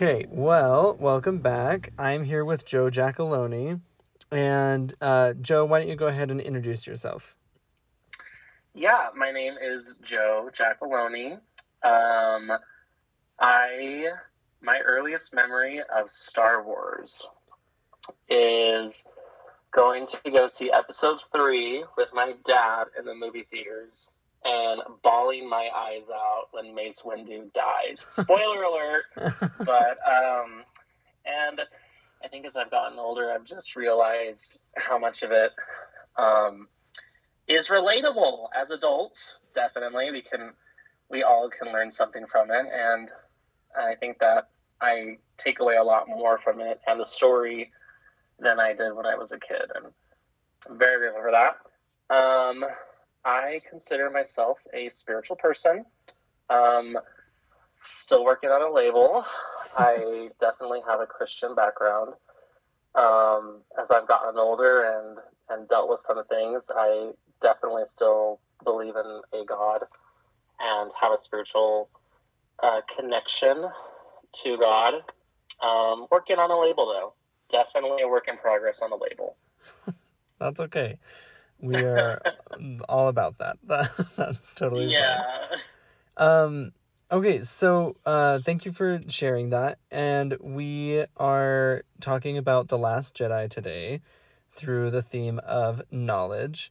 Okay, well, welcome back. I'm here with Joe Giacalone. And uh, Joe, why don't you go ahead and introduce yourself? Yeah, my name is Joe Giacalone. Um, I my earliest memory of Star Wars is going to go see Episode Three with my dad in the movie theaters and bawling my eyes out when Mace Windu dies. Spoiler alert! But um, and I think as I've gotten older, I've just realized how much of it um, is relatable as adults. Definitely, we can, we all can learn something from it, and I think that I take away a lot more from it and the story than I did when I was a kid, and I'm very grateful for that. Um, I consider myself a spiritual person. Um, still working on a label. I definitely have a Christian background. Um, as I've gotten older and and dealt with some things, I definitely still believe in a God and have a spiritual uh, connection to God. Um, working on a label though, definitely a work in progress on the label. That's okay. We are all about that. That's totally yeah. Fine. Um. Okay, so uh, thank you for sharing that, and we are talking about the Last Jedi today through the theme of knowledge.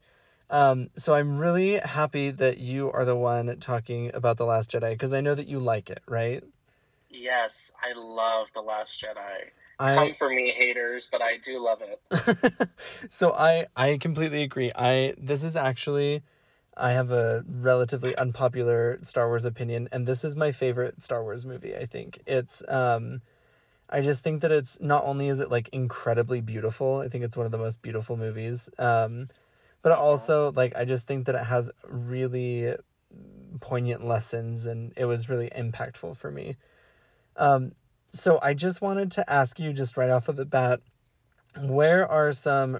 Um, so I'm really happy that you are the one talking about the Last Jedi because I know that you like it, right? Yes, I love the Last Jedi. I, Come for me, haters, but I do love it. so I I completely agree. I this is actually I have a relatively unpopular Star Wars opinion, and this is my favorite Star Wars movie. I think it's um, I just think that it's not only is it like incredibly beautiful. I think it's one of the most beautiful movies. Um, but also like I just think that it has really poignant lessons, and it was really impactful for me. Um, so I just wanted to ask you just right off of the bat where are some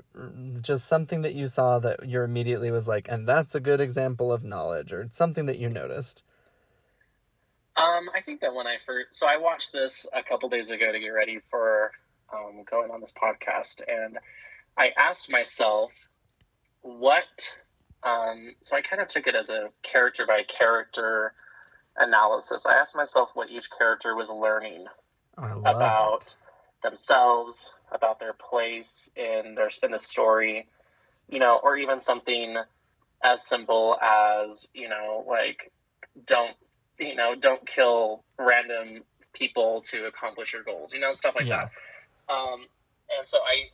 just something that you saw that you're immediately was like and that's a good example of knowledge or something that you noticed? Um i think that when i first so i watched this a couple days ago to get ready for um, going on this podcast and i asked myself what um so i kind of took it as a character by character analysis. I asked myself what each character was learning about it. themselves, about their place in their in the story, you know, or even something as simple as you know, like don't you know, don't kill random people to accomplish your goals, you know, stuff like yeah. that. Um, and so I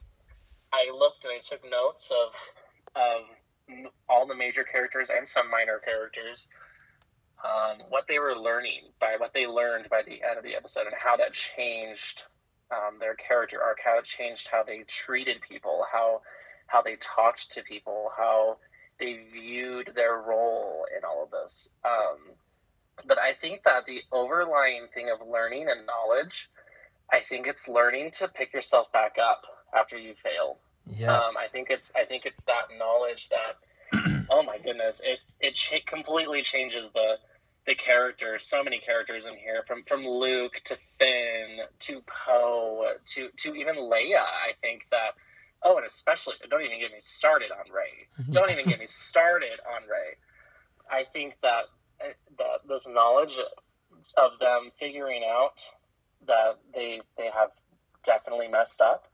I looked and I took notes of of all the major characters and some minor characters um, what they were learning by what they learned by the end of the episode and how that changed um, their character arc, how it changed how they treated people, how how they talked to people, how they viewed their role in all of this. Um, but I think that the overlying thing of learning and knowledge, I think it's learning to pick yourself back up after you failed. Yes. Um, I think it's I think it's that knowledge that oh my goodness, it it completely changes the the characters, so many characters in here, from from Luke to Finn to Poe to to even Leia. I think that. Oh, and especially don't even get me started on Rey. Don't even get me started on Rey. I think that uh, that this knowledge of them figuring out that they they have definitely messed up,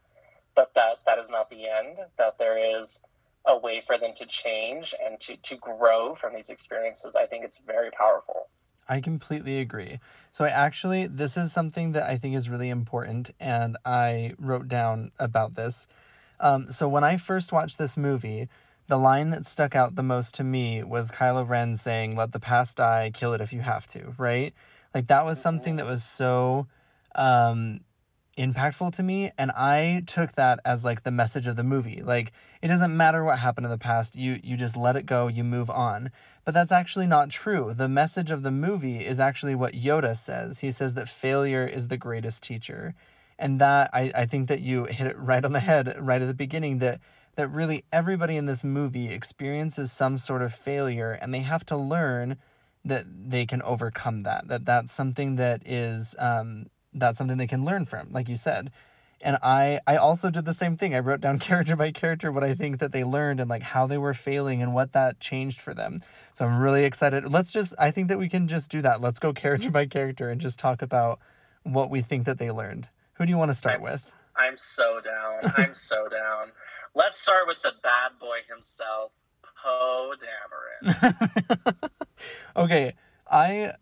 but that that is not the end. That there is a way for them to change and to, to grow from these experiences, I think it's very powerful. I completely agree. So I actually this is something that I think is really important and I wrote down about this. Um, so when I first watched this movie, the line that stuck out the most to me was Kylo Ren saying, "Let the past die, kill it if you have to." Right? Like that was something that was so um, impactful to me and i took that as like the message of the movie. Like it doesn't matter what happened in the past you you just let it go you move on. But that's actually not true. The message of the movie is actually what yoda says. He says that failure is the greatest teacher. And that i, I think that you hit it right on the head right at the beginning that that really everybody in this movie experiences some sort of failure and they have to learn that they can overcome that that that's something that is um, that's something they can learn from, like you said. And I I also did the same thing. I wrote down character by character what I think that they learned and like how they were failing and what that changed for them. So I'm really excited. Let's just I think that we can just do that. Let's go character by character and just talk about what we think that they learned. Who do you want to start I'm, with? I'm so down. I'm so down. Let's start with the bad boy himself, Poe Dameron. okay. I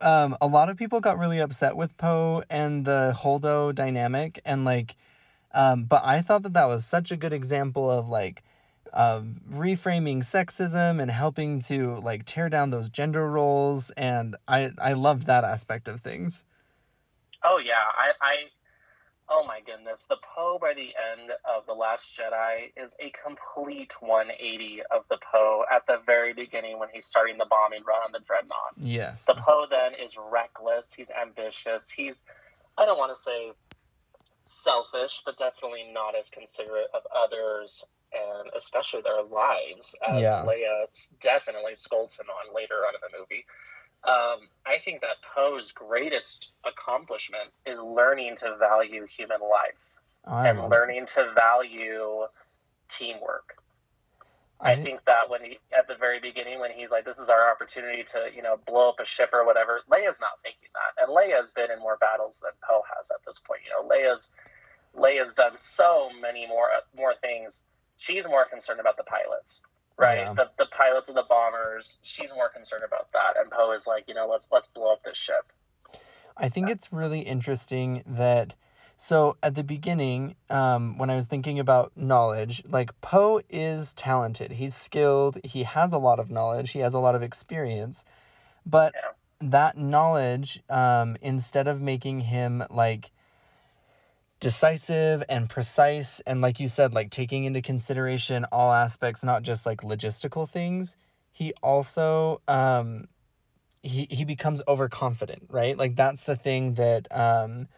um a lot of people got really upset with Poe and the Holdo dynamic and like um but I thought that that was such a good example of like of reframing sexism and helping to like tear down those gender roles and I I loved that aspect of things. Oh yeah, I I Oh my goodness, the Poe by the end of The Last Jedi is a complete 180 of the Poe at the very beginning when he's starting the bombing run on the Dreadnought. Yes. The Poe then is reckless, he's ambitious, he's, I don't want to say selfish, but definitely not as considerate of others and especially their lives, as Yeah. Leia definitely scolds him on later on in the movie. Um, I think that Poe's greatest accomplishment is learning to value human life I, and learning to value teamwork. I I think that when he at the very beginning when he's like, "This is our opportunity to you know blow up a ship or whatever," Leia's not thinking that, and Leia's been in more battles than Poe has at this point. You know, Leia's Leia's done so many more more things. She's more concerned about the pilots, right? Yeah. The the pilots of the bombers. She's more concerned about that, and Poe is like, you know, let's let's blow up this ship. I think it's really interesting that so at the beginning, um, when I was thinking about knowledge, like Poe is talented. He's skilled. He has a lot of knowledge. He has a lot of experience, but Yeah. that knowledge, um, instead of making him like decisive and precise, and like you said, like taking into consideration all aspects, not just like logistical things, he also um, he he becomes overconfident, right? Like that's the thing that um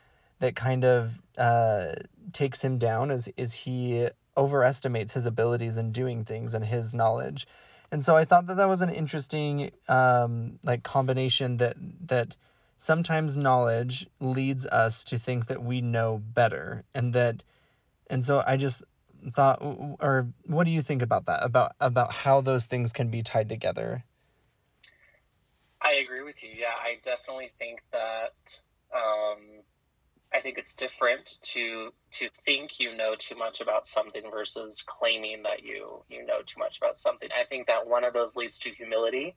that kind of uh takes him down is is he overestimates his abilities in doing things and his knowledge. And so I thought that that was an interesting um like combination that that sometimes knowledge leads us to think that we know better and that and so I just thought or what do you think about that about about how those things can be tied together? I agree with you. Yeah, I definitely think that um, I think it's different to to think you know too much about something versus claiming that you you know too much about something. I think that one of those leads to humility.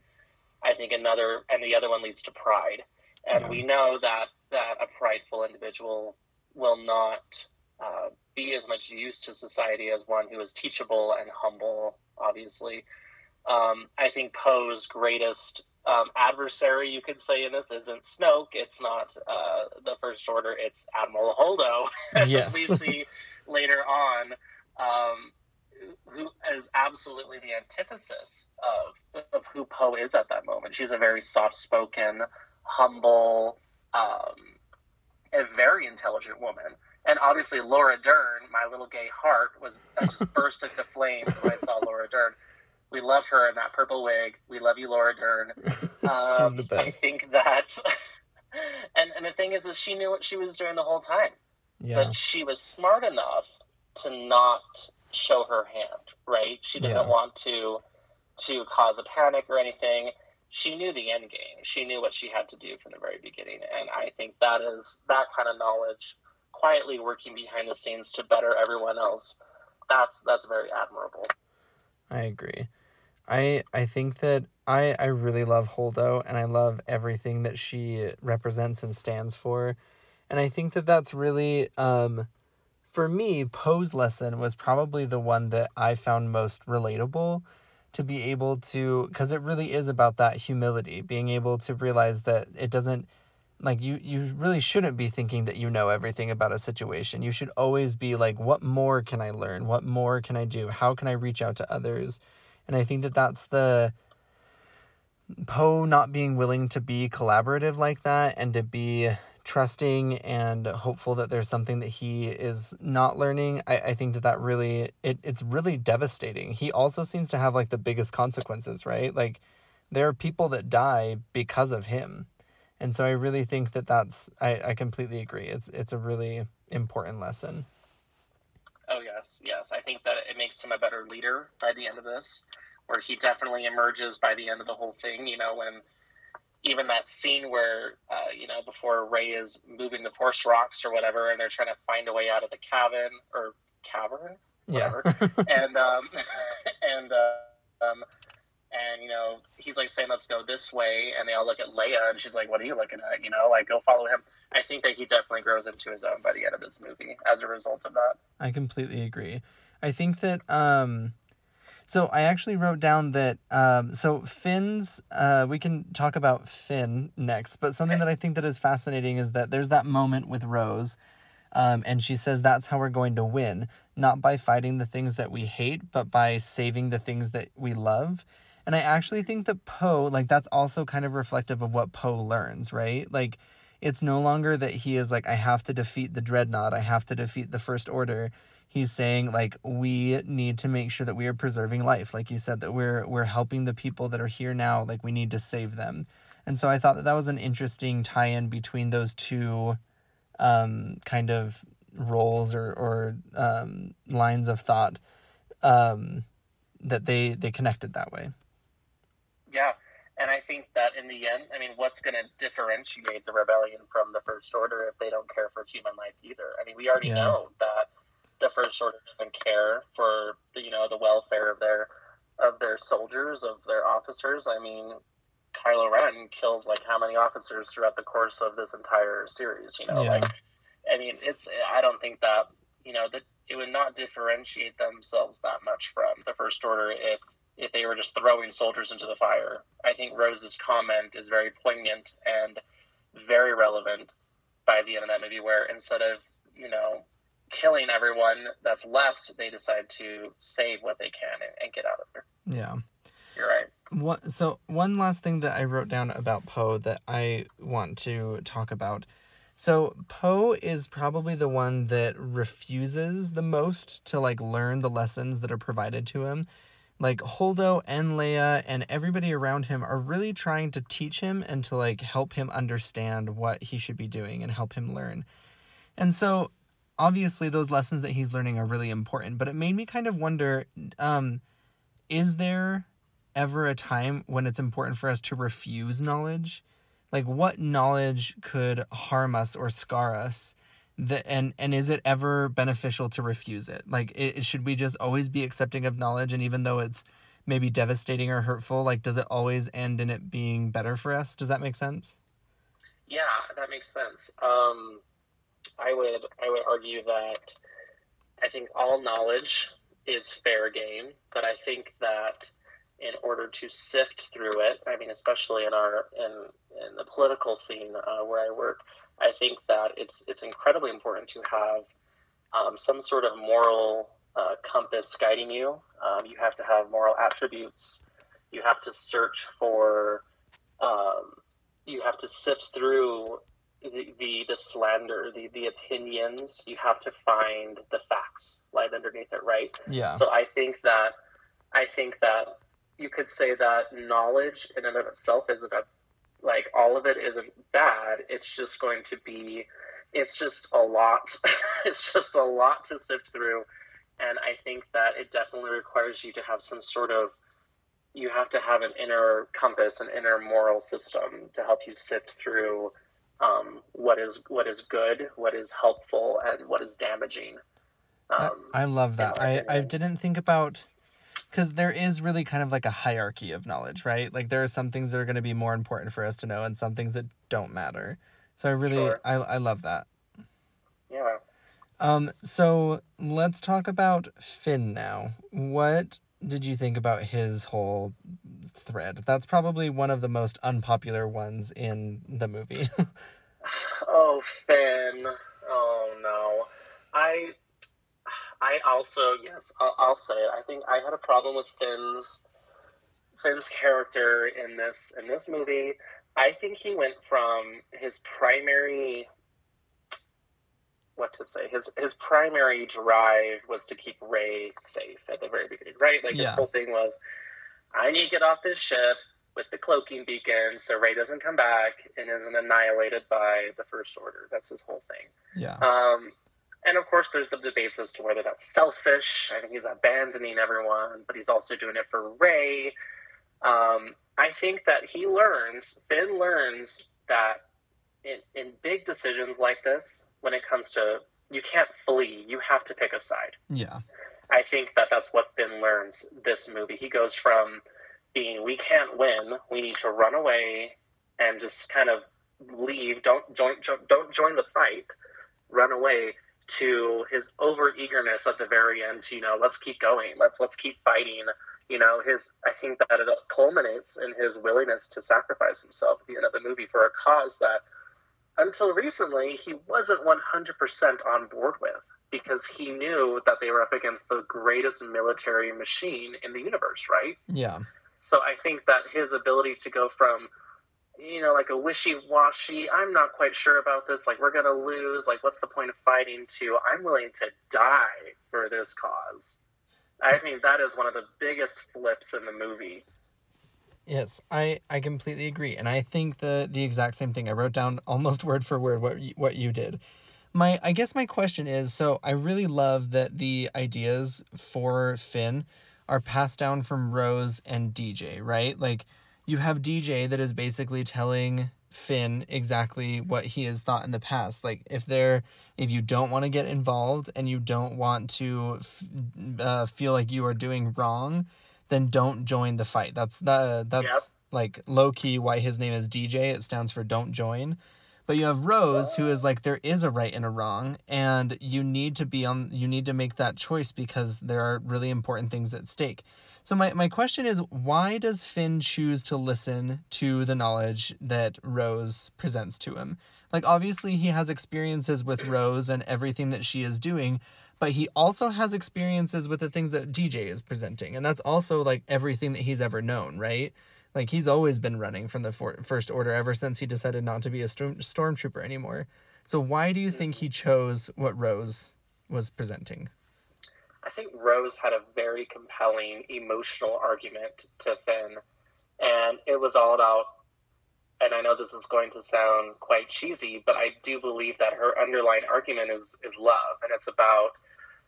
I think another and the other one leads to pride. And Yeah. we know that that a prideful individual will not uh, be as much use to society as one who is teachable and humble. Obviously, um, I think Poe's greatest um, adversary, you could say, in this isn't Snoke. It's not uh, the First Order. It's Admiral Holdo, as Yes. we see later on, um, who is absolutely the antithesis of of who Poe is at that moment. She's a very soft-spoken, humble, um, a very intelligent woman. And obviously, Laura Dern, my little gay heart, was burst into flames when I saw Laura Dern. We love her in that purple wig. We love you, Laura Dern. Um, the I think that, and and the thing is, is she knew what she was doing the whole time, Yeah. but she was smart enough to not show her hand. Right? She didn't Yeah. want to to cause a panic or anything. She knew the end game. She knew what she had to do from the very beginning, and I think that is that kind of knowledge, quietly working behind the scenes to better everyone else. That's that's very admirable. I agree. I I think that I I really love Holdo and I love everything that she represents and stands for. And I think that that's really um for me Poe's lesson was probably the one that I found most relatable to be able to cuz it really is about that humility, being able to realize that it doesn't like you you really shouldn't be thinking that you know everything about a situation. You should always be like what more can I learn? What more can I do? How can I reach out to others? And I think that that's the Poe not being willing to be collaborative like that and to be trusting and hopeful that there's something that he is not learning. I, I think that that really it, it's really devastating. He also seems to have like the biggest consequences, right? Like there are people that die because of him. And so I really think that that's I, I completely agree. It's it's a really important lesson. Oh yes, yes. I think that it makes him a better leader by the end of this, where he definitely emerges by the end of the whole thing. You know, when even that scene where uh, you know before Rey is moving the force rocks or whatever, and they're trying to find a way out of the cabin or cavern, whatever, yeah. and um, and uh, um, and you know he's like saying let's go this way and they all look at leia and she's like what are you looking at? You know like go follow him. I think that he definitely grows into his own by the end of this movie as a result of that. I completely agree. I think that um so i actually wrote down that um so finn's uh we can talk about finn next but something that i think that is fascinating is that there's that moment with rose um, and she says that's how we're going to win, not by fighting the things that we hate, but by saving the things that we love. And I actually think that Poe, like, that's also kind of reflective of what Poe learns, right? Like, it's no longer that he is like, I have to defeat the dreadnought, I have to defeat the First Order. He's saying like we need to make sure that we are preserving life, like you said, that we're we're helping the people that are here now, like we need to save them. And so I thought that that was an interesting tie-in between those two um, kind of roles or or um, lines of thought um, that they they connected that way. Yeah. And I think that in the end, I mean, what's going to differentiate the rebellion from the First Order if they don't care for human life either? I mean, we already yeah. know that the First Order doesn't care for the, you know the welfare of their of their soldiers of their officers. I mean, Kylo Ren kills like how many officers throughout the course of this entire series? You know, yeah. like I mean, it's I don't think that you know that it would not differentiate themselves that much from the First Order if if they were just throwing soldiers into the fire. I think Rose's comment is very poignant and very relevant by the end of that movie, where instead of, you know, killing everyone that's left, they decide to save what they can and, and get out of there. Yeah. You're right. What, so, one last thing that I wrote down about Poe that I want to talk about. So, Poe is probably the one that refuses the most to like learn the lessons that are provided to him like Holdo and Leia and everybody around him are really trying to teach him and to like help him understand what he should be doing and help him learn. And so obviously those lessons that he's learning are really important, but it made me kind of wonder um is there ever a time when it's important for us to refuse knowledge? Like what knowledge could harm us or scar us? the, and and is it ever beneficial to refuse it like it, should we just always be accepting of knowledge and even though it's maybe devastating or hurtful like does it always end in it being better for us does that make sense yeah that makes sense um i would i would argue that i think all knowledge is fair game but i think that in order to sift through it i mean especially in our in in the political scene uh, where i work I think that it's it's incredibly important to have um, some sort of moral uh, compass guiding you. Um, you have to have moral attributes. You have to search for. Um, you have to sift through the, the, the slander, the the opinions. You have to find the facts lied underneath it, right? Yeah. So I think that I think that you could say that knowledge in and of itself is about like all of it isn't bad. It's just going to be, it's just a lot. it's just a lot to sift through. And I think that it definitely requires you to have some sort of, you have to have an inner compass, an inner moral system to help you sift through um, what is what is good, what is helpful, and what is damaging. Um, I, I love that. I, I didn't think about because there is really kind of like a hierarchy of knowledge, right? Like there are some things that are going to be more important for us to know, and some things that don't matter. So I really, sure. I, I love that. Yeah. Um. So let's talk about Finn now. What did you think about his whole thread? That's probably one of the most unpopular ones in the movie. oh, Finn. Oh no. I I also yes, I'll, I'll, say it. I think I had a problem with Finn's Finn's character in this in this movie. I think he went from his primary what to say his his primary drive was to keep Rey safe at the very beginning, right? Like yeah. his whole thing was, I need to get off this ship. with the cloaking beacon, so Rey doesn't come back and isn't annihilated by the First Order. That's his whole thing. Yeah. Um, and of course, there's the debates as to whether that's selfish. I think he's abandoning everyone, but he's also doing it for Rey Um, I think that he learns, Finn learns that in, in big decisions like this, when it comes to you can't flee, you have to pick a side. Yeah. I think that that's what Finn learns this movie. He goes from being we can't win, we need to run away and just kind of leave, don't join, don't join the fight, run away to his over eagerness at the very end. To, you know, let's keep going, let's let's keep fighting. You know, his I think that it culminates in his willingness to sacrifice himself at the end of the movie for a cause that until recently he wasn't 100% on board with because he knew that they were up against the greatest military machine in the universe, right? Yeah. So I think that his ability to go from, you know, like a wishy washy, I'm not quite sure about this, like we're going to lose, like what's the point of fighting, to I'm willing to die for this cause. I think that is one of the biggest flips in the movie. Yes, I, I completely agree, and I think the the exact same thing. I wrote down almost word for word what you, what you did. My I guess my question is so I really love that the ideas for Finn are passed down from Rose and DJ, right? Like you have DJ that is basically telling Finn exactly what he has thought in the past. Like if they're if you don't want to get involved and you don't want to f- uh, feel like you are doing wrong, then don't join the fight. That's the uh, that's yep. like low key why his name is DJ. It stands for don't join. But you have Rose who is like there is a right and a wrong and you need to be on you need to make that choice because there are really important things at stake. So my, my question is why does Finn choose to listen to the knowledge that Rose presents to him? Like obviously he has experiences with Rose and everything that she is doing, but he also has experiences with the things that DJ is presenting. And that's also like everything that he's ever known, right? Like he's always been running from the for- first order ever since he decided not to be a storm- stormtrooper anymore. So why do you think he chose what Rose was presenting? I think Rose had a very compelling emotional argument to Finn, and it was all about. And I know this is going to sound quite cheesy, but I do believe that her underlying argument is is love, and it's about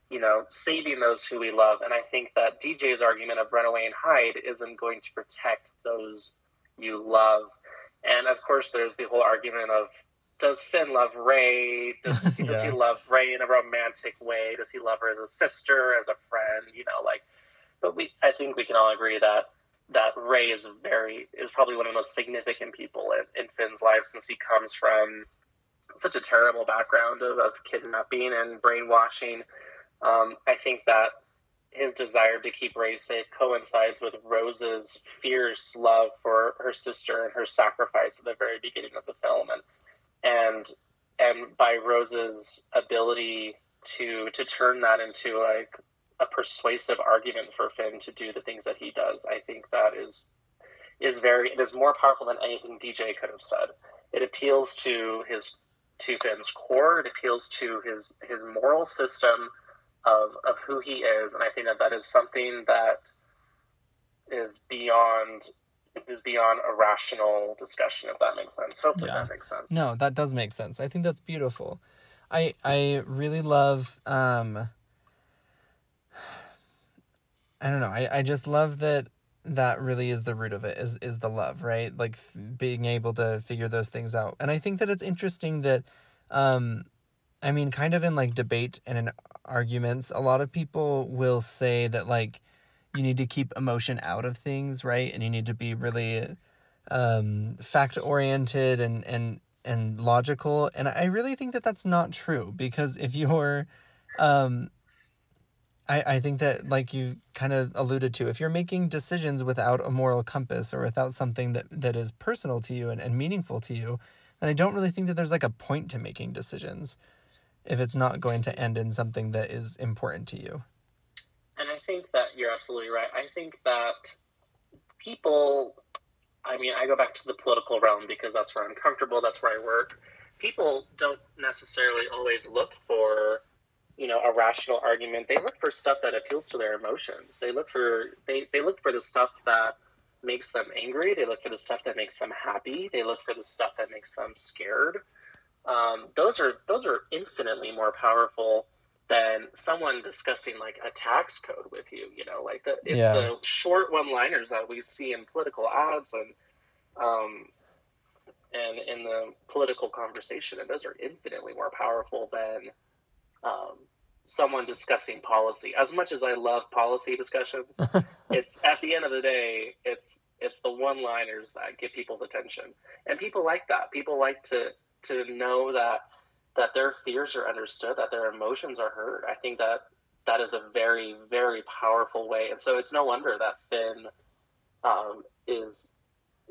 you know, saving those who we love. And I think that DJ's argument of run away and hide isn't going to protect those you love. And of course, there's the whole argument of does Finn love Rey? Does, yeah. does he love Rey in a romantic way? Does he love her as a sister, as a friend? You know, like, but we, I think we can all agree that that Rey is very is probably one of the most significant people in, in Finn's life since he comes from such a terrible background of, of kidnapping and brainwashing um, I think that his desire to keep Rey safe coincides with Rose's fierce love for her sister and her sacrifice at the very beginning of the film, and and and by Rose's ability to to turn that into like a persuasive argument for Finn to do the things that he does, I think that is is very it is more powerful than anything DJ could have said. It appeals to his to Finn's core. It appeals to his his moral system of of who he is, and I think that that is something that is beyond is beyond a rational discussion. If that makes sense. Hopefully yeah. that makes sense. No, that does make sense. I think that's beautiful. I I really love. Um, I don't know. I, I just love that that really is the root of it is is the love right like f- being able to figure those things out and i think that it's interesting that um I mean, kind of in like debate and in arguments, a lot of people will say that like you need to keep emotion out of things, right? And you need to be really um, fact oriented and and and logical. And I really think that that's not true because if you're, um, I I think that like you kind of alluded to, if you're making decisions without a moral compass or without something that that is personal to you and, and meaningful to you, then I don't really think that there's like a point to making decisions if it's not going to end in something that is important to you. And I think that you're absolutely right. I think that people, I mean, I go back to the political realm because that's where I'm comfortable, that's where I work. People don't necessarily always look for, you know, a rational argument. They look for stuff that appeals to their emotions. They look for they, they look for the stuff that makes them angry. They look for the stuff that makes them happy. They look for the stuff that makes them scared. Um, those are those are infinitely more powerful than someone discussing like a tax code with you. You know, like the it's Yeah. the short one-liners that we see in political ads and um, and in the political conversation, and those are infinitely more powerful than um, someone discussing policy. As much as I love policy discussions, it's at the end of the day, it's it's the one-liners that get people's attention, and people like that. People like to to know that that their fears are understood, that their emotions are heard. I think that that is a very very powerful way, and so it's no wonder that Finn um, is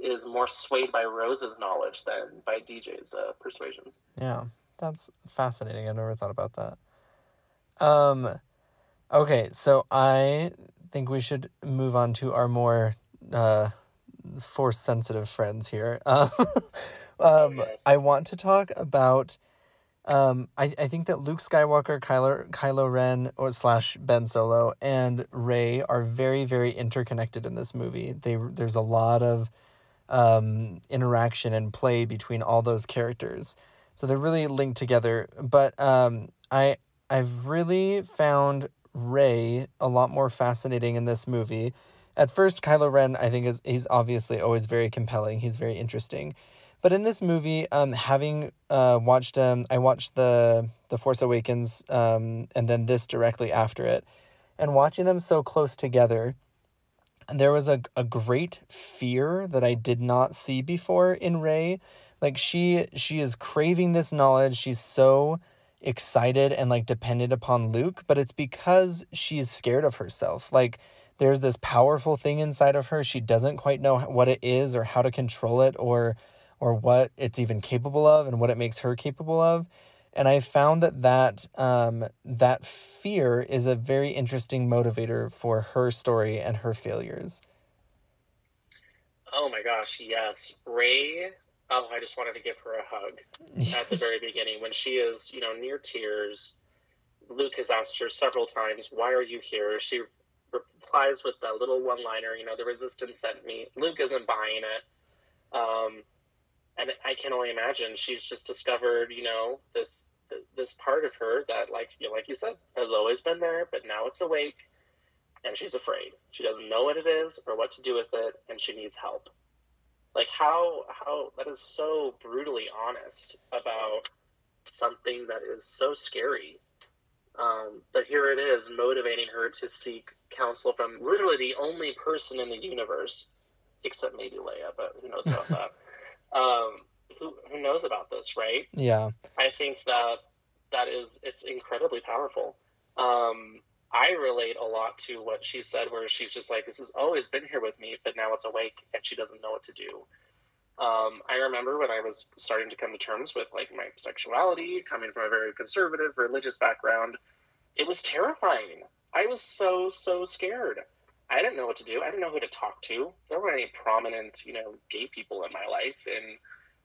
is more swayed by Rose's knowledge than by DJ's uh, persuasions. Yeah, that's fascinating. I never thought about that. Um, okay, so I think we should move on to our more uh, force sensitive friends here. Um, um, yes. I want to talk about. Um, I, I think that Luke Skywalker, Kylo Kylo Ren, or slash Ben Solo, and Rey are very very interconnected in this movie. They there's a lot of um, interaction and play between all those characters. So they're really linked together. But um, I I've really found Rey a lot more fascinating in this movie. At first, Kylo Ren I think is he's obviously always very compelling. He's very interesting. But in this movie, um, having uh, watched um, I watched the the Force Awakens um, and then this directly after it, and watching them so close together, there was a, a great fear that I did not see before in Rey. Like she she is craving this knowledge. She's so excited and like dependent upon Luke, but it's because she's scared of herself. Like there's this powerful thing inside of her. She doesn't quite know what it is or how to control it or or what it's even capable of and what it makes her capable of. And I found that that um, that fear is a very interesting motivator for her story and her failures. Oh my gosh, yes. Rey, oh, I just wanted to give her a hug at the very beginning when she is, you know, near tears. Luke has asked her several times, Why are you here? She replies with that little one liner, you know, the resistance sent me. Luke isn't buying it. Um, and I can only imagine she's just discovered, you know, this this part of her that, like you like you said, has always been there, but now it's awake, and she's afraid. She doesn't know what it is or what to do with it, and she needs help. Like how how that is so brutally honest about something that is so scary. Um, but here it is, motivating her to seek counsel from literally the only person in the universe, except maybe Leia, but who knows about that? Um, who who knows about this, right? Yeah. I think that that is it's incredibly powerful. Um, I relate a lot to what she said, where she's just like, "This has always been here with me, but now it's awake and she doesn't know what to do." Um, I remember when I was starting to come to terms with like my sexuality, coming from a very conservative religious background, it was terrifying. I was so so scared. I didn't know what to do. I didn't know who to talk to. There weren't any prominent, you know, gay people in my life in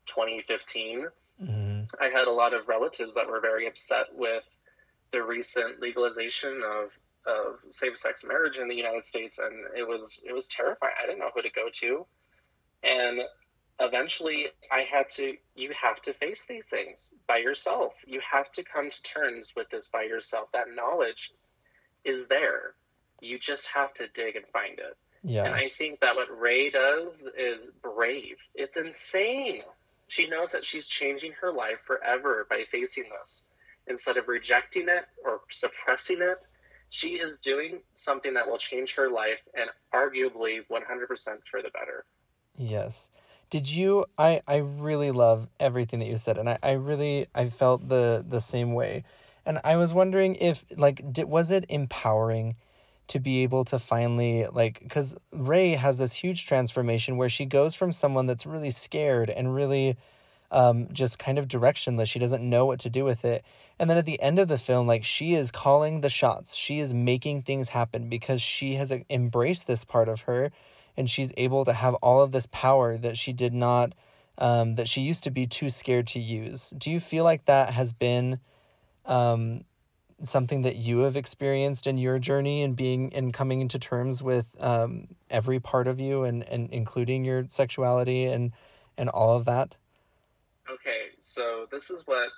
2015. hmm I had a lot of relatives that were very upset with the recent legalization of of same sex marriage in the United States, and it was it was terrifying. I didn't know who to go to, and eventually I had to. You have to face these things by yourself. You have to come to terms with this by yourself. That knowledge is there. You just have to dig and find it. Yeah. And I think that what Rey does is brave. It's insane. She knows that she's changing her life forever by facing this. Instead of rejecting it or suppressing it, she is doing something that will change her life and arguably 100% for the better. Yes. Did you I I really love everything that you said and I, I really I felt the the same way. And I was wondering if like did, was it empowering to be able to finally like cuz Rey has this huge transformation where she goes from someone that's really scared and really um, just kind of directionless. She doesn't know what to do with it. And then at the end of the film, like she is calling the shots. She is making things happen because she has embraced this part of her and she's able to have all of this power that she did not, um, that she used to be too scared to use. Do you feel like that has been um, something that you have experienced in your journey and being and coming into terms with um, every part of you and, and including your sexuality and and all of that? Okay, so this is what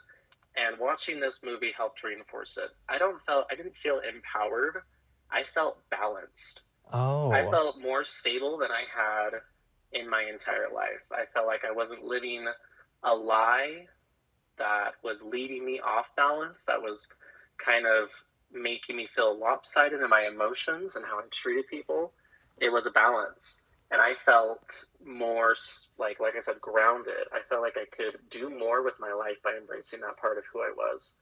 and watching this movie helped reinforce it. I don't felt I didn't feel empowered. I felt balanced. Oh. I felt more stable than I had in my entire life. I felt like I wasn't living a lie that was leading me off balance, that was kind of making me feel lopsided in my emotions and how I treated people. It was a balance. And I felt more like, like I said, grounded. I felt like I could do more with my life by embracing that part of who I was.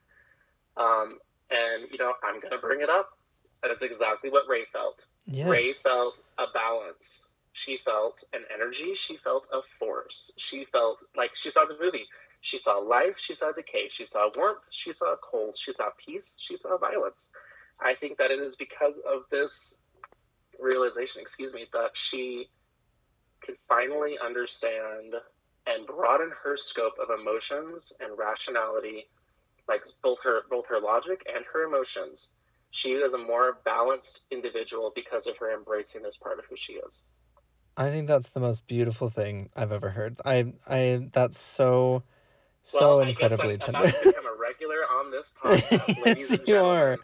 Um, and you know, I'm gonna bring it up, and it's exactly what Rey felt. Yes. Rey felt a balance. She felt an energy. She felt a force. She felt like she saw the movie. She saw life. She saw decay. She saw warmth. She saw cold. She saw peace. She saw violence. I think that it is because of this realization, excuse me, that she could finally understand and broaden her scope of emotions and rationality, like both her both her logic and her emotions. She is a more balanced individual because of her embracing this part of who she is. I think that's the most beautiful thing I've ever heard. I I that's so Well, so guess incredibly I'm tender. to become a regular on this podcast, Yes, you are.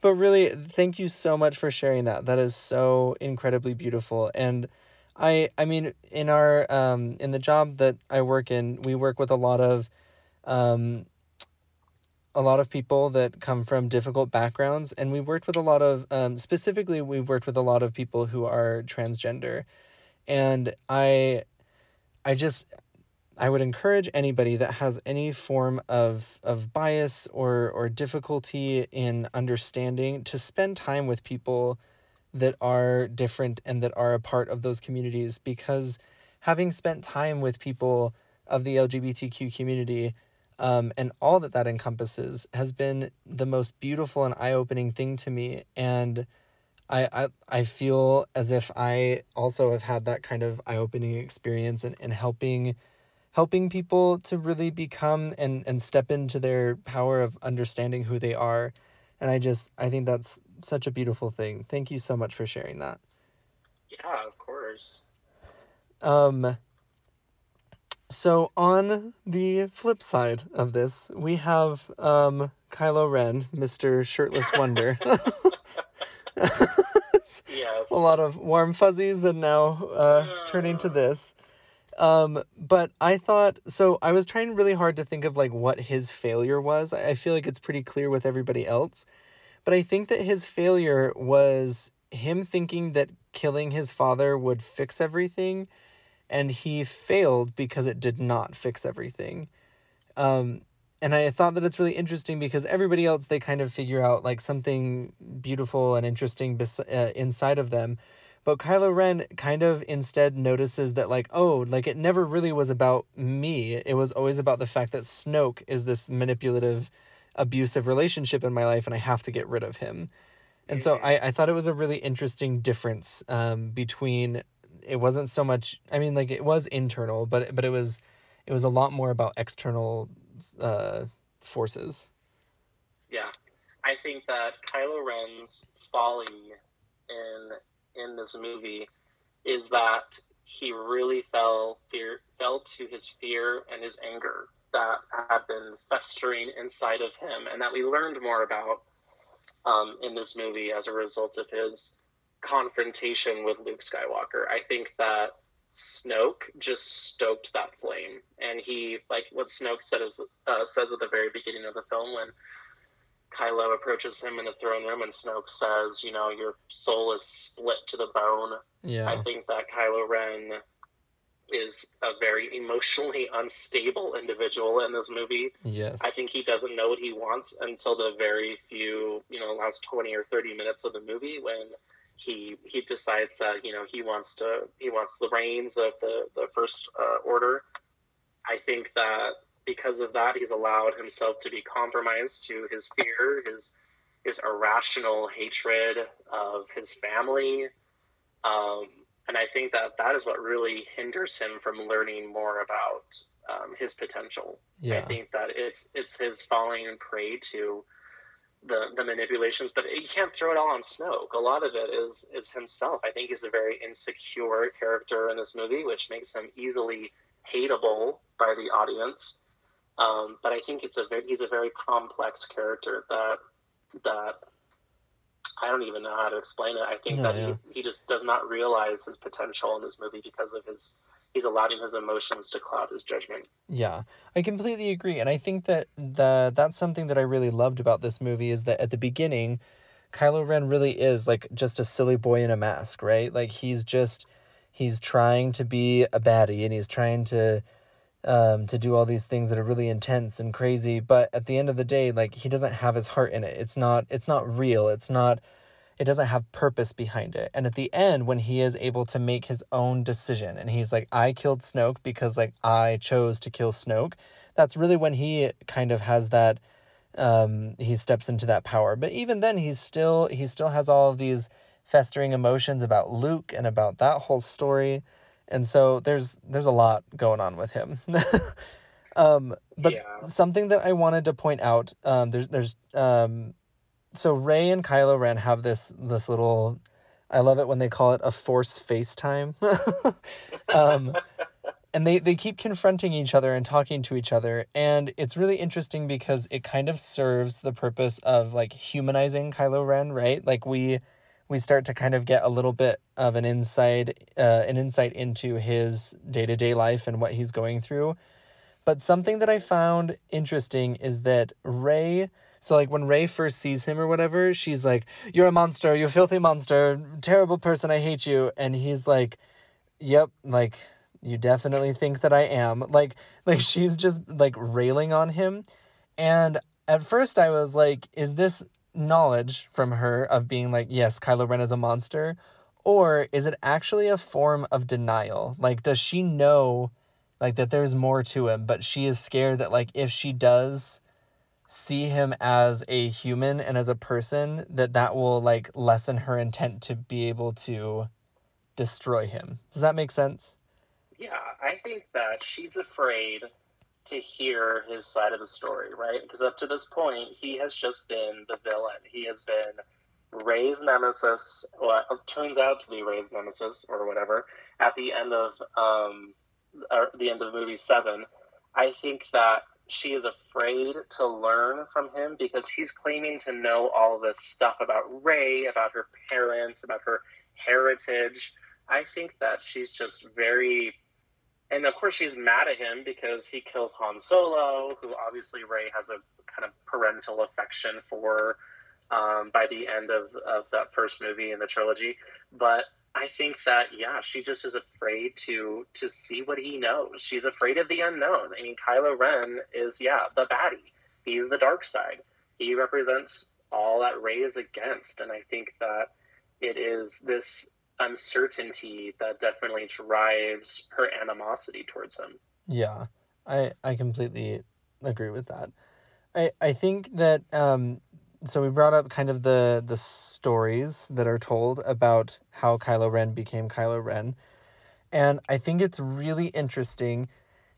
But really, thank you so much for sharing that. That is so incredibly beautiful. And I I mean, in our um in the job that I work in, we work with a lot of um a lot of people that come from difficult backgrounds and we've worked with a lot of um, specifically we've worked with a lot of people who are transgender and i i just i would encourage anybody that has any form of of bias or or difficulty in understanding to spend time with people that are different and that are a part of those communities because having spent time with people of the lgbtq community um, and all that that encompasses has been the most beautiful and eye-opening thing to me. And I, I I feel as if I also have had that kind of eye-opening experience and, and helping helping people to really become and, and step into their power of understanding who they are. And I just I think that's such a beautiful thing. Thank you so much for sharing that. Yeah, of course. Um so on the flip side of this, we have um Kylo Ren, Mr. Shirtless Wonder. Yes. a lot of warm fuzzies and now uh, turning to this um but i thought so i was trying really hard to think of like what his failure was. I feel like it's pretty clear with everybody else. But i think that his failure was him thinking that killing his father would fix everything and he failed because it did not fix everything. Um and I thought that it's really interesting because everybody else they kind of figure out like something beautiful and interesting bes- uh, inside of them, but Kylo Ren kind of instead notices that like oh like it never really was about me. It was always about the fact that Snoke is this manipulative, abusive relationship in my life, and I have to get rid of him. And so I, I thought it was a really interesting difference um, between it wasn't so much I mean like it was internal, but but it was it was a lot more about external uh, forces. Yeah, I think that Kylo Ren's folly in in this movie is that he really fell fear fell to his fear and his anger that had been festering inside of him, and that we learned more about um, in this movie as a result of his confrontation with Luke Skywalker. I think that Snoke just stoked that flame, and he like what Snoke said is, uh, says at the very beginning of the film when Kylo approaches him in the throne room, and Snoke says, "You know, your soul is split to the bone." Yeah. I think that Kylo Ren is a very emotionally unstable individual in this movie. yes. I think he doesn't know what he wants until the very few, you know, last twenty or thirty minutes of the movie when he he decides that you know he wants to he wants the reins of the the first uh, order. I think that because of that, he's allowed himself to be compromised to his fear, his his irrational hatred of his family, um, and I think that that is what really hinders him from learning more about um, his potential. I think that it's it's his falling prey to the the manipulations, but you can't throw it all on Snoke. A lot of it is is himself. I think he's a very insecure character in this movie, which makes him easily hateable by the audience. Um, but I think it's a very, he's a very complex character that that I don't even know how to explain it. I think that yeah. he, he just does not realize his potential in this movie because of his he's allowing his emotions to cloud his judgment. Yeah, I completely agree, and I think that the that's something that I really loved about this movie is that at the beginning, Kylo Ren really is like just a silly boy in a mask, right? Like he's just he's trying to be a baddie and he's trying to um, to do all these things that are really intense and crazy but at the end of the day like he doesn't have his heart in it. It's not it's not real. It's not it doesn't have purpose behind it. And at the end when he is able to make his own decision and he's like i killed snoke because like i chose to kill snoke that's really when he kind of has that um he steps into that power. But even then he's still he still has all of these festering emotions about luke and about that whole story and so there's there's a lot going on with him. um, but yeah. something that I wanted to point out, um, there's there's um, so Rey and Kylo Ren have this this little. I love it when they call it a force FaceTime. um, and they, they keep confronting each other and talking to each other. And it's really interesting because it kind of serves the purpose of like humanizing Kylo Ren, right? Like we we start to kind of get a little bit of an insight uh, an insight into his day-to-day life and what he's going through. But something that i found interesting is that rey so like when rey first sees him or whatever she's like you're a monster you're a filthy monster terrible person i hate you. And he's like yep like you definitely think that i am. Like like she's just like railing on him. And at first i was like is this knowledge from her of being like, yes, Kylo Ren is a monster? Or is it actually a form of denial? Like, does she know like that there's more to him, but she is scared that like if she does see him as a human and as a person, that that will like lessen her intent to be able to destroy him. Does that make sense? Yeah, I think that she's afraid to hear his side of the story, right? Because up to this point, he has just been the villain. He has been Rey's nemesis, well, turns out to be Rey's nemesis or whatever. At the end of um, the end of movie seven, I think that she is afraid to learn from him because he's claiming to know all this stuff about Rey, about her parents, about her heritage. I think that she's just very and of course she's mad at him because he kills Han Solo, who obviously Rey has a kind of parental affection for um, by the end of, of that first movie in the trilogy. But I think that yeah, she just is afraid to to see what he knows. She's afraid of the unknown. I mean, Kylo Ren is yeah the baddie. He's the dark side. He represents all that Rey is against, and I think that it is this uncertainty that definitely drives her animosity towards him. Yeah, I I completely agree with that. I I think that um so we brought up kind of the the stories that are told about how Kylo Ren became Kylo Ren. And I think it's really interesting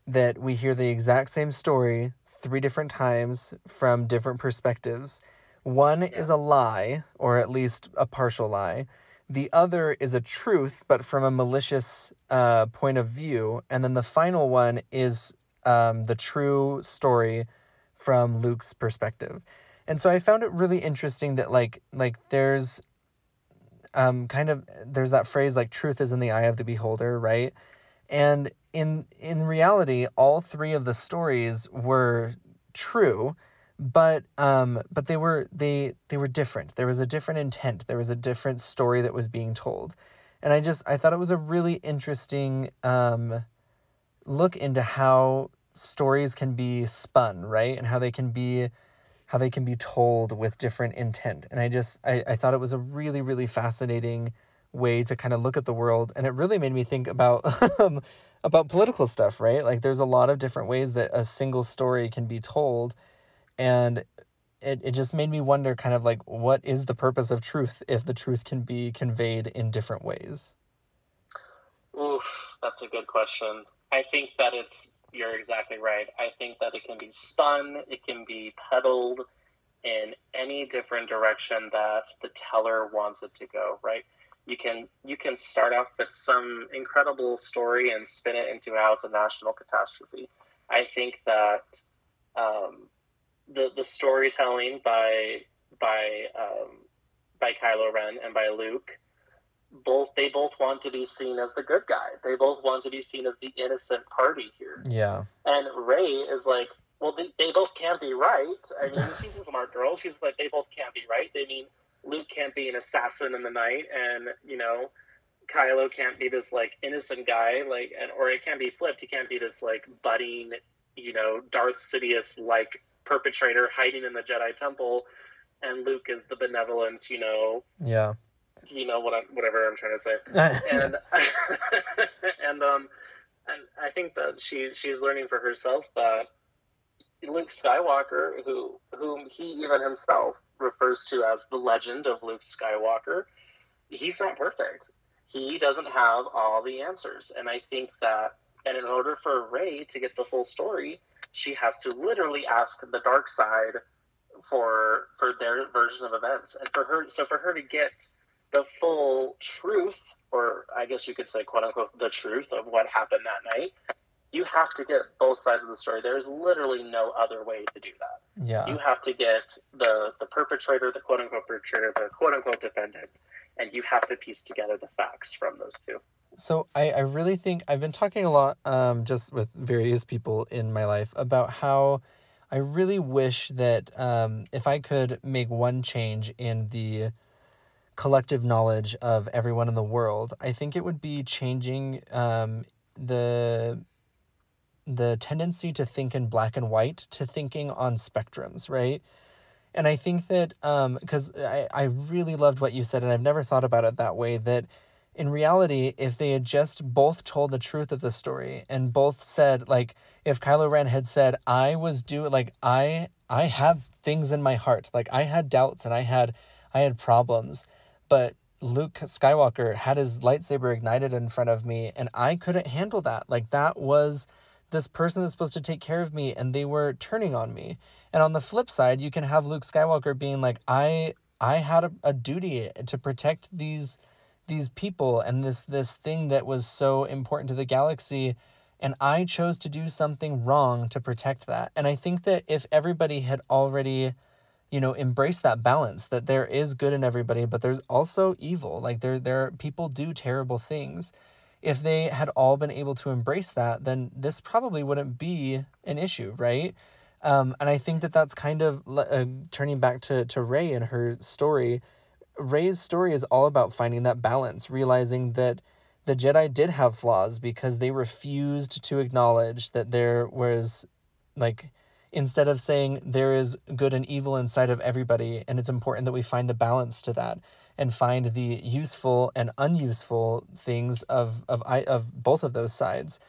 that we hear the exact same story three different times from different perspectives. One is a lie, or at least a partial lie. The other is a truth, but from a malicious uh, point of view. And then the final one is um, the true story from Luke's perspective. And so I found it really interesting that like like there's um, kind of there's that phrase like truth is in the eye of the beholder, right? And in in reality, all three of the stories were true but um but they were they they were different. There was a different intent. There was a different story that was being told. And i just i thought it was a really interesting um look into how stories can be spun right? And how they can be how they can be told with different intent. And i just i, I thought it was a really really fascinating way to kind of look at the world. And it really made me think about um, about political stuff right? Like there's a lot of different ways that a single story can be told and it, it just made me wonder kind of like what is the purpose of truth if the truth can be conveyed in different ways Oof, that's a good question i think that it's you're exactly right i think that it can be spun it can be peddled in any different direction that the teller wants it to go, right? You can you can start off with some incredible story and spin it into how it's a national catastrophe. I think that um, the the storytelling by by um, by Kylo Ren and by Luke both they both want to be seen as the good guy. They both want to be seen as the innocent party here. Yeah. And Rey is like, well, they, they both can't be right. I mean, she's a smart girl. She's like, they both can't be right. They mean Luke can't be an assassin in the night, and you know, Kylo can't be this like innocent guy, like, and or it can't be flipped. He can't be this like budding, you know, Darth Sidious like perpetrator hiding in the Jedi Temple, and Luke is the benevolent, you know, Yeah. you know what I'm, whatever I'm trying to say and and um and I think that she she's learning for herself that Luke Skywalker, who whom he even himself refers to as the legend of Luke Skywalker, he's not perfect. He doesn't have all the answers, and I think that and in order for Rey to get the full story, she has to literally ask the dark side for for their version of events, and for her so for her to get the full truth, or I guess you could say, quote unquote, the truth of what happened that night, you have to get both sides of the story. There's literally no other way to do that. Yeah. You have to get the the perpetrator, the quote unquote perpetrator, the quote unquote defendant, and you have to piece together the facts from those two. So I, I really think I've been talking a lot um, just with various people in my life about how I really wish that um, if I could make one change in the collective knowledge of everyone in the world, I think it would be changing um, the the tendency to think in black and white to thinking on spectrums, right? And I think that because I, I really loved what you said, and I've never thought about it that way, that in reality, if they had just both told the truth of the story and both said, like, if Kylo Ren had said, I was doing, like, I, I had things in my heart, like, I had doubts and I had, I had problems, but Luke Skywalker had his lightsaber ignited in front of me and I couldn't handle that. Like, that was this person that's supposed to take care of me and they were turning on me. And on the flip side, you can have Luke Skywalker being like, I, I had a, a duty to protect these these people and this this thing that was so important to the galaxy and I chose to do something wrong to protect that. And I think that if everybody had already you know embraced that balance that there is good in everybody but there's also evil like there there people do terrible things if they had all been able to embrace that then this probably wouldn't be an issue right um, and I think that that's kind of uh, turning back to to Rey and her story Rey's story is all about finding that balance, realizing that the Jedi did have flaws because they refused to acknowledge that there was, like, instead of saying there is good and evil inside of everybody, and it's important that we find the balance to that and find the useful and unuseful things of of of both of those sides.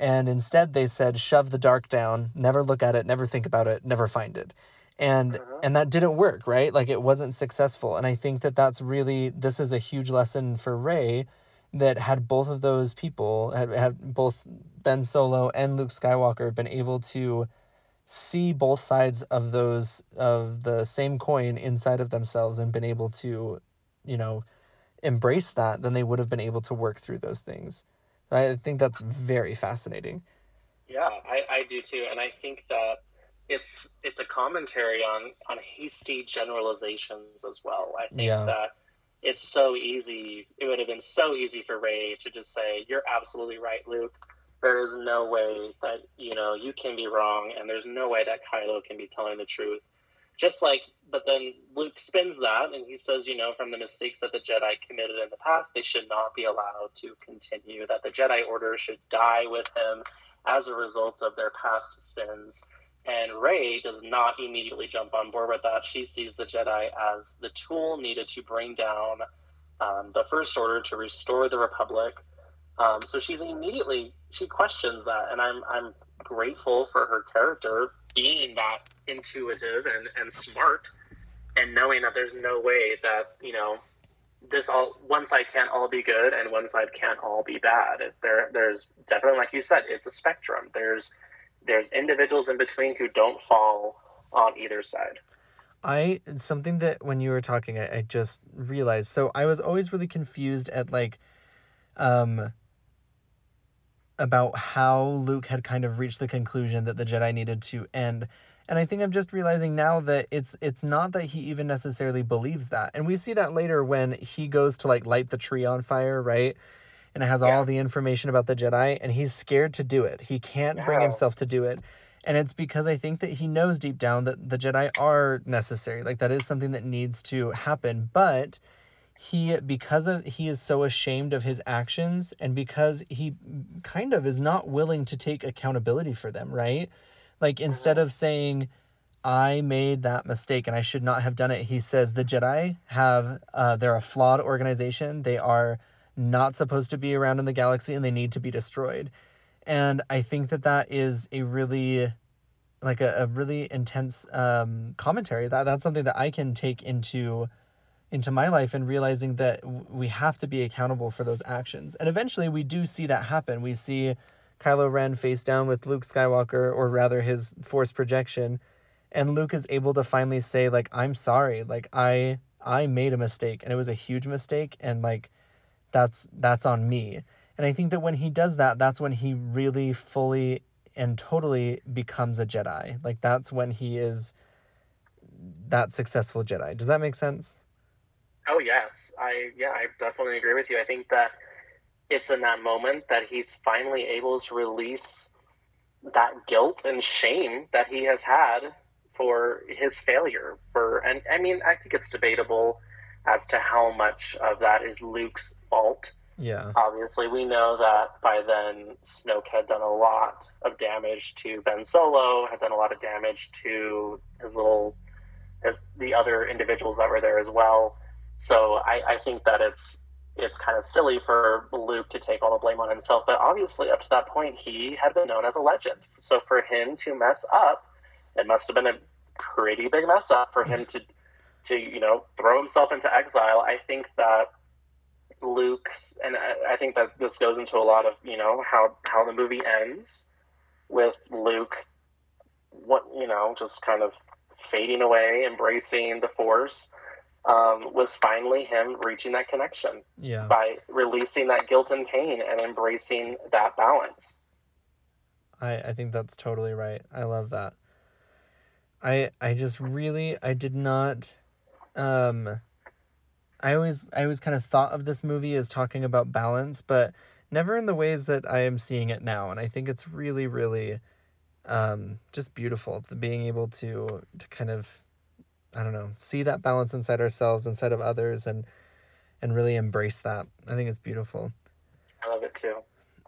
And instead, they said, shove the dark down, never look at it, never think about it, never find it and Uh-huh. and that didn't work right? Like it wasn't successful and i think that that's really this is a huge lesson for rey that had both of those people had, had both ben solo and luke skywalker been able to see both sides of those of the same coin inside of themselves and been able to you know embrace that then they would have been able to work through those things. I think that's very fascinating. Yeah, I, I do too, and I think that it's it's a commentary on on hasty generalizations as well. I think Yeah. that it's so easy. It would have been so easy for Rey to just say, "You're absolutely right, Luke. There is no way that you know you can be wrong, and there's no way that Kylo can be telling the truth." Just like, but then Luke spins that and he says, you know, from the mistakes that the Jedi committed in the past, they should not be allowed to continue. That the Jedi Order should die with him as a result of their past sins. And Rey does not immediately jump on board with that. She sees the Jedi as the tool needed to bring down um, the First Order to restore the Republic. Um, so she's immediately she questions that, and I'm I'm grateful for her character being that intuitive and, and smart, and knowing that there's no way that you know this all one side can't all be good and one side can't all be bad. There there's definitely like you said, it's a spectrum. There's there's individuals in between who don't fall on either side. I something that when you were talking, I, I just realized. So I was always really confused at like, um, about how Luke had kind of reached the conclusion that the Jedi needed to end. And I think I'm just realizing now that it's it's not that he even necessarily believes that. And we see that later when he goes to like light the tree on fire, right? And it has Yeah. all the information about the Jedi and he's scared to do it. He can't bring himself to do it. And it's because I think that he knows deep down that the Jedi are necessary. Like that is something that needs to happen, but he because of he is so ashamed of his actions and because he kind of is not willing to take accountability for them, right? Like instead of saying I made that mistake and I should not have done it, he says the Jedi have uh, they're a flawed organization. They are not supposed to be around in the galaxy and they need to be destroyed. And I think that that is a really like a, a really intense um, commentary. That that's something that I can take into into my life and realizing that we have to be accountable for those actions. And eventually we do see that happen. We see Kylo Ren face down with Luke Skywalker, or rather his force projection, and Luke is able to finally say, like, I'm sorry. Like I I made a mistake and it was a huge mistake and like that's that's on me. And I think that when he does that, that's when he really fully and totally becomes a Jedi. Like that's when he is that successful Jedi. Does that make sense? Oh yes, I yeah, I definitely agree with you. I think that it's in that moment that he's finally able to release that guilt and shame that he has had for his failure. For and I mean, I think it's debatable as to how much of that is Luke's fault. Yeah. Obviously, we know that by then Snoke had done a lot of damage to Ben Solo, had done a lot of damage to his little, his the other individuals that were there as well. So I, I think that it's it's kind of silly for Luke to take all the blame on himself. But obviously, up to that point, he had been known as a legend. So for him to mess up, it must have been a pretty big mess up for him to to you know throw himself into exile. I think that Luke's, and I, I think that this goes into a lot of you know how how the movie ends with Luke, what you know, just kind of fading away, embracing the Force. Um, was finally him reaching that connection Yeah. by releasing that guilt and pain and embracing that balance. I, I think that's totally right. I love that. I I just really I did not um I always I always kind of thought of this movie as talking about balance, but never in the ways that I am seeing it now. And I think it's really, really um just beautiful the being able to to kind of I don't know, see that balance inside ourselves, inside of others and and really embrace that. I think it's beautiful. I love it too.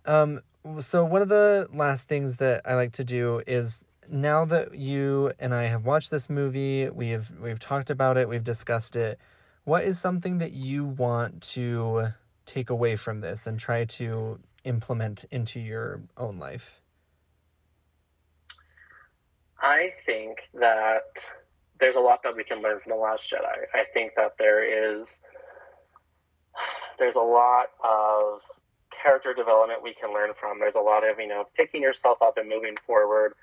Um, so one of the last things that I like to do is now that you and I have watched this movie, we have we've talked about it, we've discussed it. What is something that you want to take away from this and try to implement into your own life? I think that there's a lot that we can learn from the Last Jedi. I think that there is there's a lot of character development we can learn from. There's a lot of you know picking yourself up and moving forward.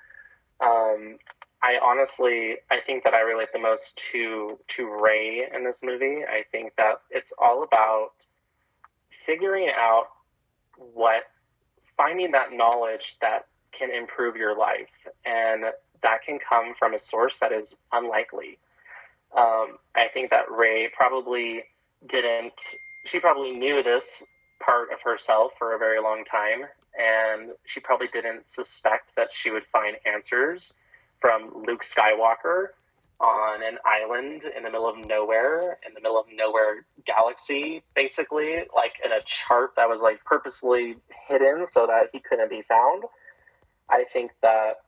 Um, I honestly, I think that I relate the most to to Rey in this movie. I think that it's all about figuring out what finding that knowledge that can improve your life and that can come from a source that is unlikely. Um, I think that Rey probably didn't, she probably knew this part of herself for a very long time, and she probably didn't suspect that she would find answers from Luke Skywalker on an island in the middle of nowhere, in the middle of nowhere galaxy, basically, like in a chart that was like purposely hidden so that he couldn't be found. I think that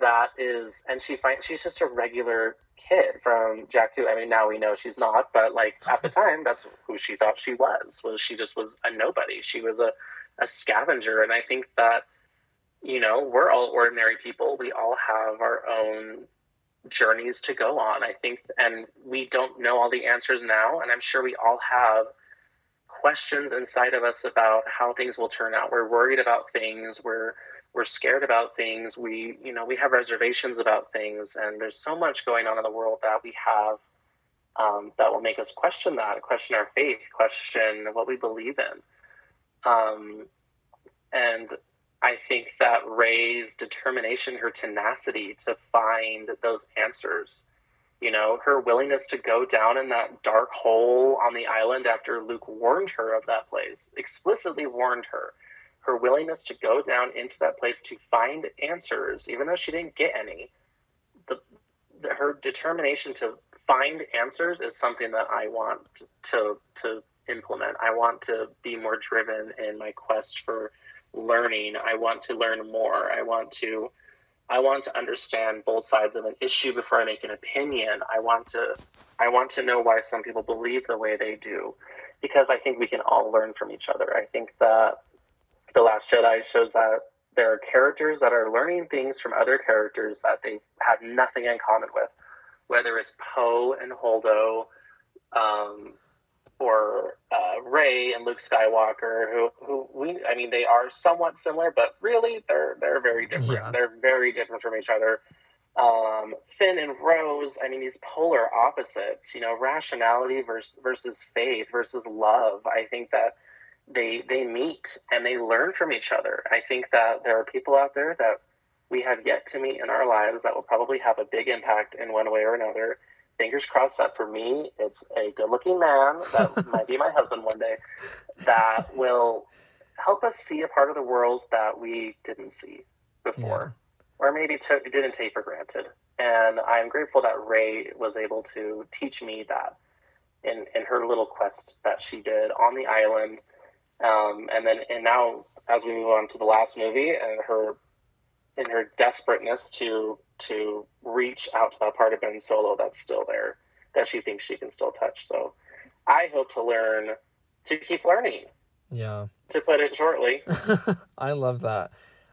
that is, and she finds she's just a regular kid from Jakku. I mean, now we know she's not, but like at the time, that's who she thought she was. Was she just was a nobody? She was a a scavenger, and I think that you know we're all ordinary people. We all have our own journeys to go on. I think, and we don't know all the answers now, and I'm sure we all have questions inside of us about how things will turn out. We're worried about things. We're we're scared about things. We, you know, we have reservations about things, and there's so much going on in the world that we have um, that will make us question that, question our faith, question what we believe in. Um, and I think that Rey's determination, her tenacity to find those answers, you know, her willingness to go down in that dark hole on the island after Luke warned her of that place, explicitly warned her, her willingness to go down into that place to find answers, even though she didn't get any, the, the her determination to find answers is something that I want to to implement. I want to be more driven in my quest for learning. I want to learn more. I want to I want to understand both sides of an issue before I make an opinion. I want to I want to know why some people believe the way they do because I think we can all learn from each other. I think that The Last Jedi shows that there are characters that are learning things from other characters that they have nothing in common with whether it's Poe and Holdo, um, or uh, Rey and Luke Skywalker, who who we I mean they are somewhat similar, but really they're they're very different. Yeah. They're very different from each other. Um, Finn and Rose, I mean these polar opposites. You know, rationality versus versus faith versus love. I think that they they meet and they learn from each other. I think that there are people out there that we have yet to meet in our lives that will probably have a big impact in one way or another. Fingers crossed that for me, it's a good looking man that might be my husband one day that will help us see a part of the world that we didn't see before yeah. or maybe took, didn't take for granted. And I'm grateful that Rey was able to teach me that in, in her little quest that she did on the island. Um, and then, and now as we move on to the last movie and her in her desperateness to to reach out to that part of Ben Solo that's still there, that she thinks she can still touch. So I hope to learn to keep learning. Yeah. To put it shortly. I love that.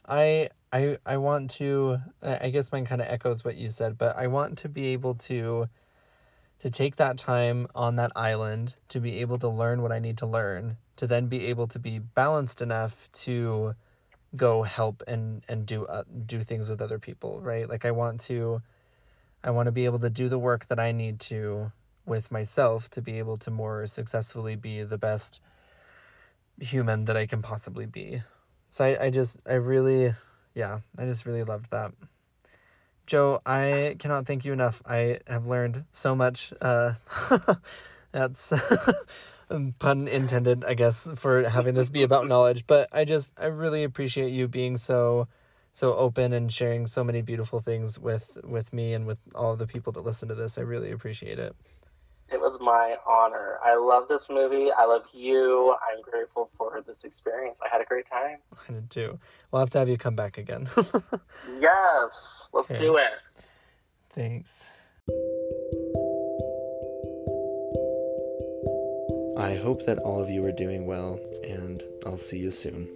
I I I want to I guess mine kind of echoes what you said, but I want to be able to to take that time on that island to be able to learn what I need to learn, to then be able to be balanced enough to go help and and do uh, do things with other people right? Like i want to i want to be able to do the work that i need to with myself to be able to more successfully be the best human that i can possibly be. So i, I just i really yeah i just really loved that. Joe i cannot thank you enough. I have learned so much uh that's Um, pun intended, I guess, for having this be about knowledge. But I just, I really appreciate you being so, so open and sharing so many beautiful things with with me and with all the people that listen to this. I really appreciate it. It was my honor. I love this movie. I love you. I'm grateful for this experience. I had a great time. I did too. We'll have to have you come back again. yes, let's okay. do it. Thanks. I hope that all of you are doing well, and I'll see you soon.